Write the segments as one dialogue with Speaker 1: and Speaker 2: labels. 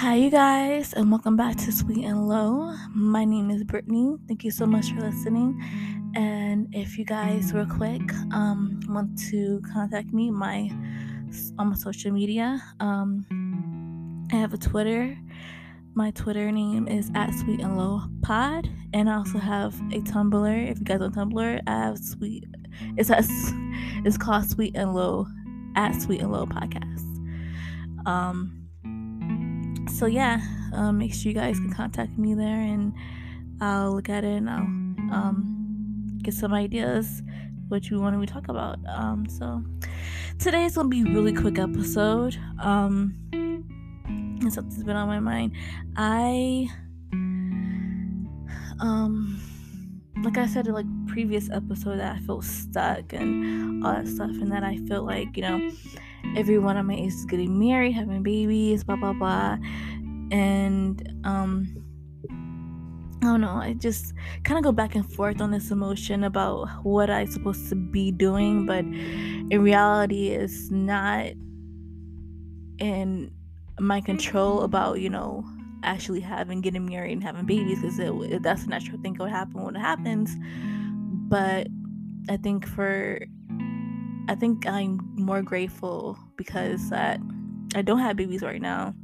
Speaker 1: Hi, you guys, and welcome back to Sweet and Low. My name is Brittany. Thank you so much for listening. And if you guys, real quick, um, want to contact me, my on my social media, um, I have a Twitter. My Twitter name is at Sweet and Low Pod, and I also have a Tumblr. If you guys on Tumblr, I have Sweet. It's at, it's called Sweet and Low at Sweet and Low Podcast. Um, so yeah, um, make sure you guys can contact me there, and I'll look at it and I'll um, get some ideas what you want to talk about. Um, so today's gonna be a really quick episode. Um, something's been on my mind. I um like I said in like previous episode that I felt stuck and all that stuff and that I feel like, you know, everyone on my is getting married, having babies, blah blah blah. And um I don't know, I just kind of go back and forth on this emotion about what I'm supposed to be doing, but in reality it's not in my control about, you know, actually having getting married and having babies because that's a natural thing will happen when it happens. But I think for I think I'm more grateful because that I don't have babies right now.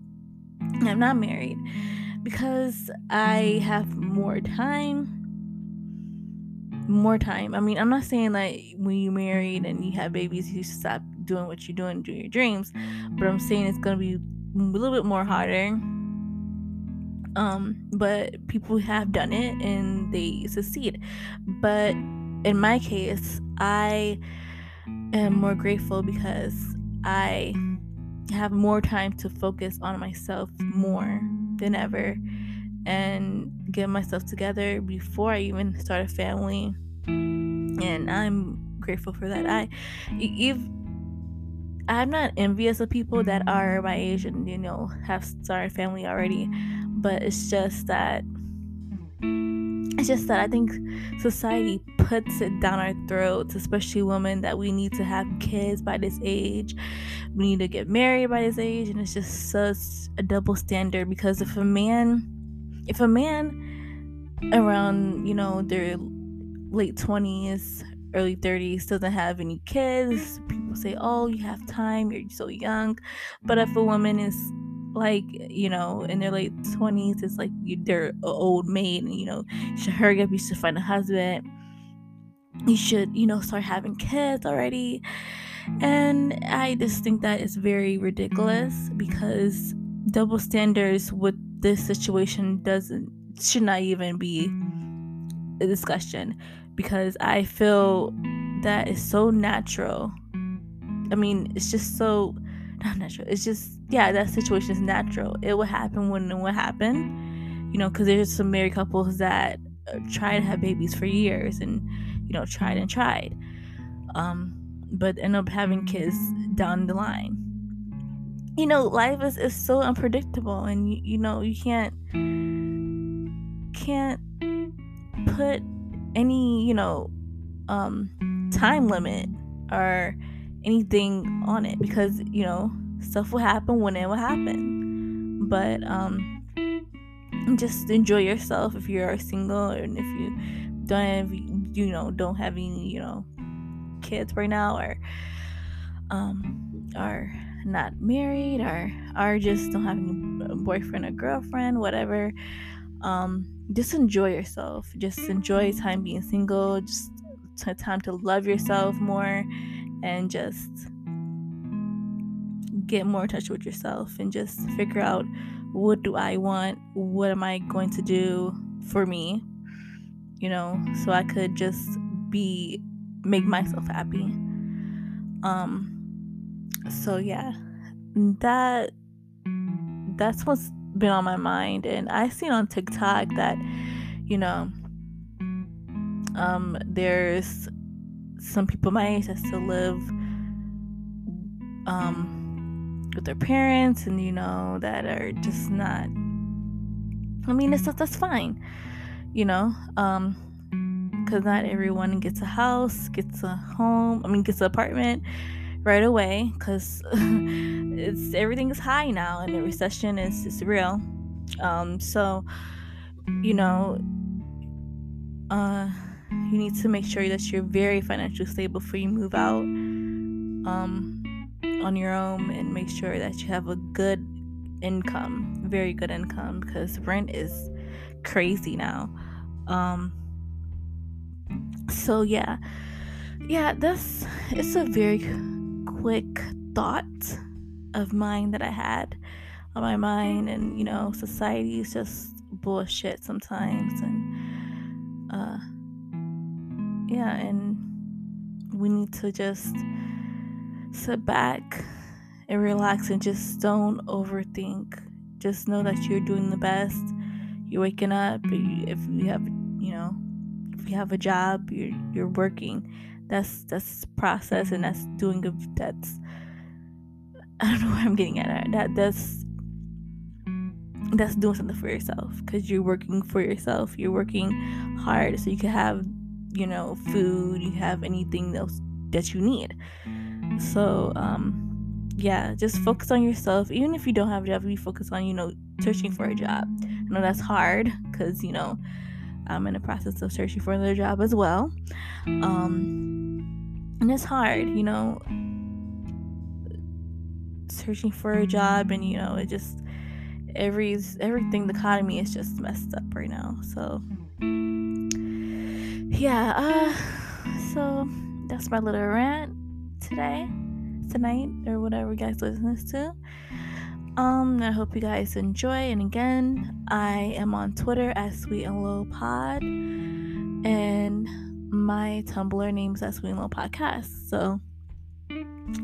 Speaker 1: I'm not married because I have more time. More time. I mean, I'm not saying that when you're married and you have babies, you stop doing what you're doing, do your dreams. But I'm saying it's gonna be a little bit more harder. Um, but people have done it and they succeed. But in my case, I am more grateful because I have more time to focus on myself more than ever and get myself together before I even start a family. And I'm grateful for that. I if I'm not envious of people that are my age and you know have started family already, but it's just that it's just that I think society puts it down our throats, especially women, that we need to have kids by this age. We need to get married by this age. And it's just such a double standard because if a man, if a man around, you know, their late 20s, early 30s doesn't have any kids, people say, oh, you have time, you're so young. But if a woman is like you know in their late 20s it's like you, they're an old maid and you know you should hurry up you should find a husband. You should you know start having kids already. And i just think that is very ridiculous because double standards with this situation doesn't should not even be a discussion because i feel that is so natural. I mean it's just so not natural. It's just yeah, that situation is natural. It will happen when it will happen. You know, because there's some married couples that try to have babies for years and you know tried and tried, um, but end up having kids down the line. You know, life is, is so unpredictable, and you, you know you can't can't put any you know um, time limit or anything on it because you know stuff will happen when it will happen. But um just enjoy yourself if you're single and if you don't have you know don't have any you know kids right now or um are not married or are just don't have any boyfriend or girlfriend whatever um just enjoy yourself. Just enjoy time being single. Just time to love yourself more and just get more in touch with yourself and just figure out what do I want? What am I going to do for me? You know, so I could just be make myself happy. Um so yeah, that that's what's been on my mind and I seen on TikTok that you know um there's some people my age that still live um, with their parents and you know that are just not i mean it's that's fine you know um because not everyone gets a house gets a home i mean gets an apartment right away because it's everything is high now and the recession is, is real. Um, so, you know, uh, you need to make sure that you're very financially stable before you move out um, on your own and make sure that you have a good income, very good income, because rent is crazy now. Um, so yeah, yeah, this it's a very quick thought of mine that I had on my mind, and you know, society is just bullshit sometimes, and uh, yeah, and we need to just sit back and relax and just don't overthink. Just know that you're doing the best. You're waking up. If you have, you know, if you have a job, you're you're working. That's that's process and that's doing a that's I don't know where I'm getting at. That that's that's doing something for yourself because you're working for yourself. You're working hard so you can have, you know, food. You have anything else that you need. So um, yeah, just focus on yourself. Even if you don't have a job, you focus on you know searching for a job. I know that's hard because you know I'm in the process of searching for another job as well. Um, and it's hard, you know, searching for a job, and you know, it just every everything the economy is just messed up right now. So yeah, uh, so that's my little rant today, tonight, or whatever you guys listen to. Um, I hope you guys enjoy. And again, I am on Twitter at Sweet and Low Pod, and my Tumblr name is at Sweet and Low Podcast. So,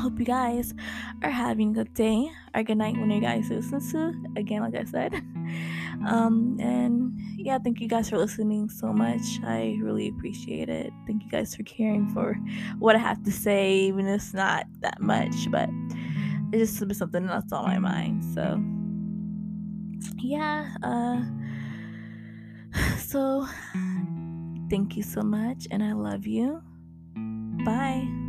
Speaker 1: hope you guys are having a good day or good night when you guys listen to. Again, like I said. Um, and yeah, thank you guys for listening so much. I really appreciate it. Thank you guys for caring for what I have to say, even if it's not that much, but it's just something that's on my mind. So yeah, uh so thank you so much and I love you. Bye.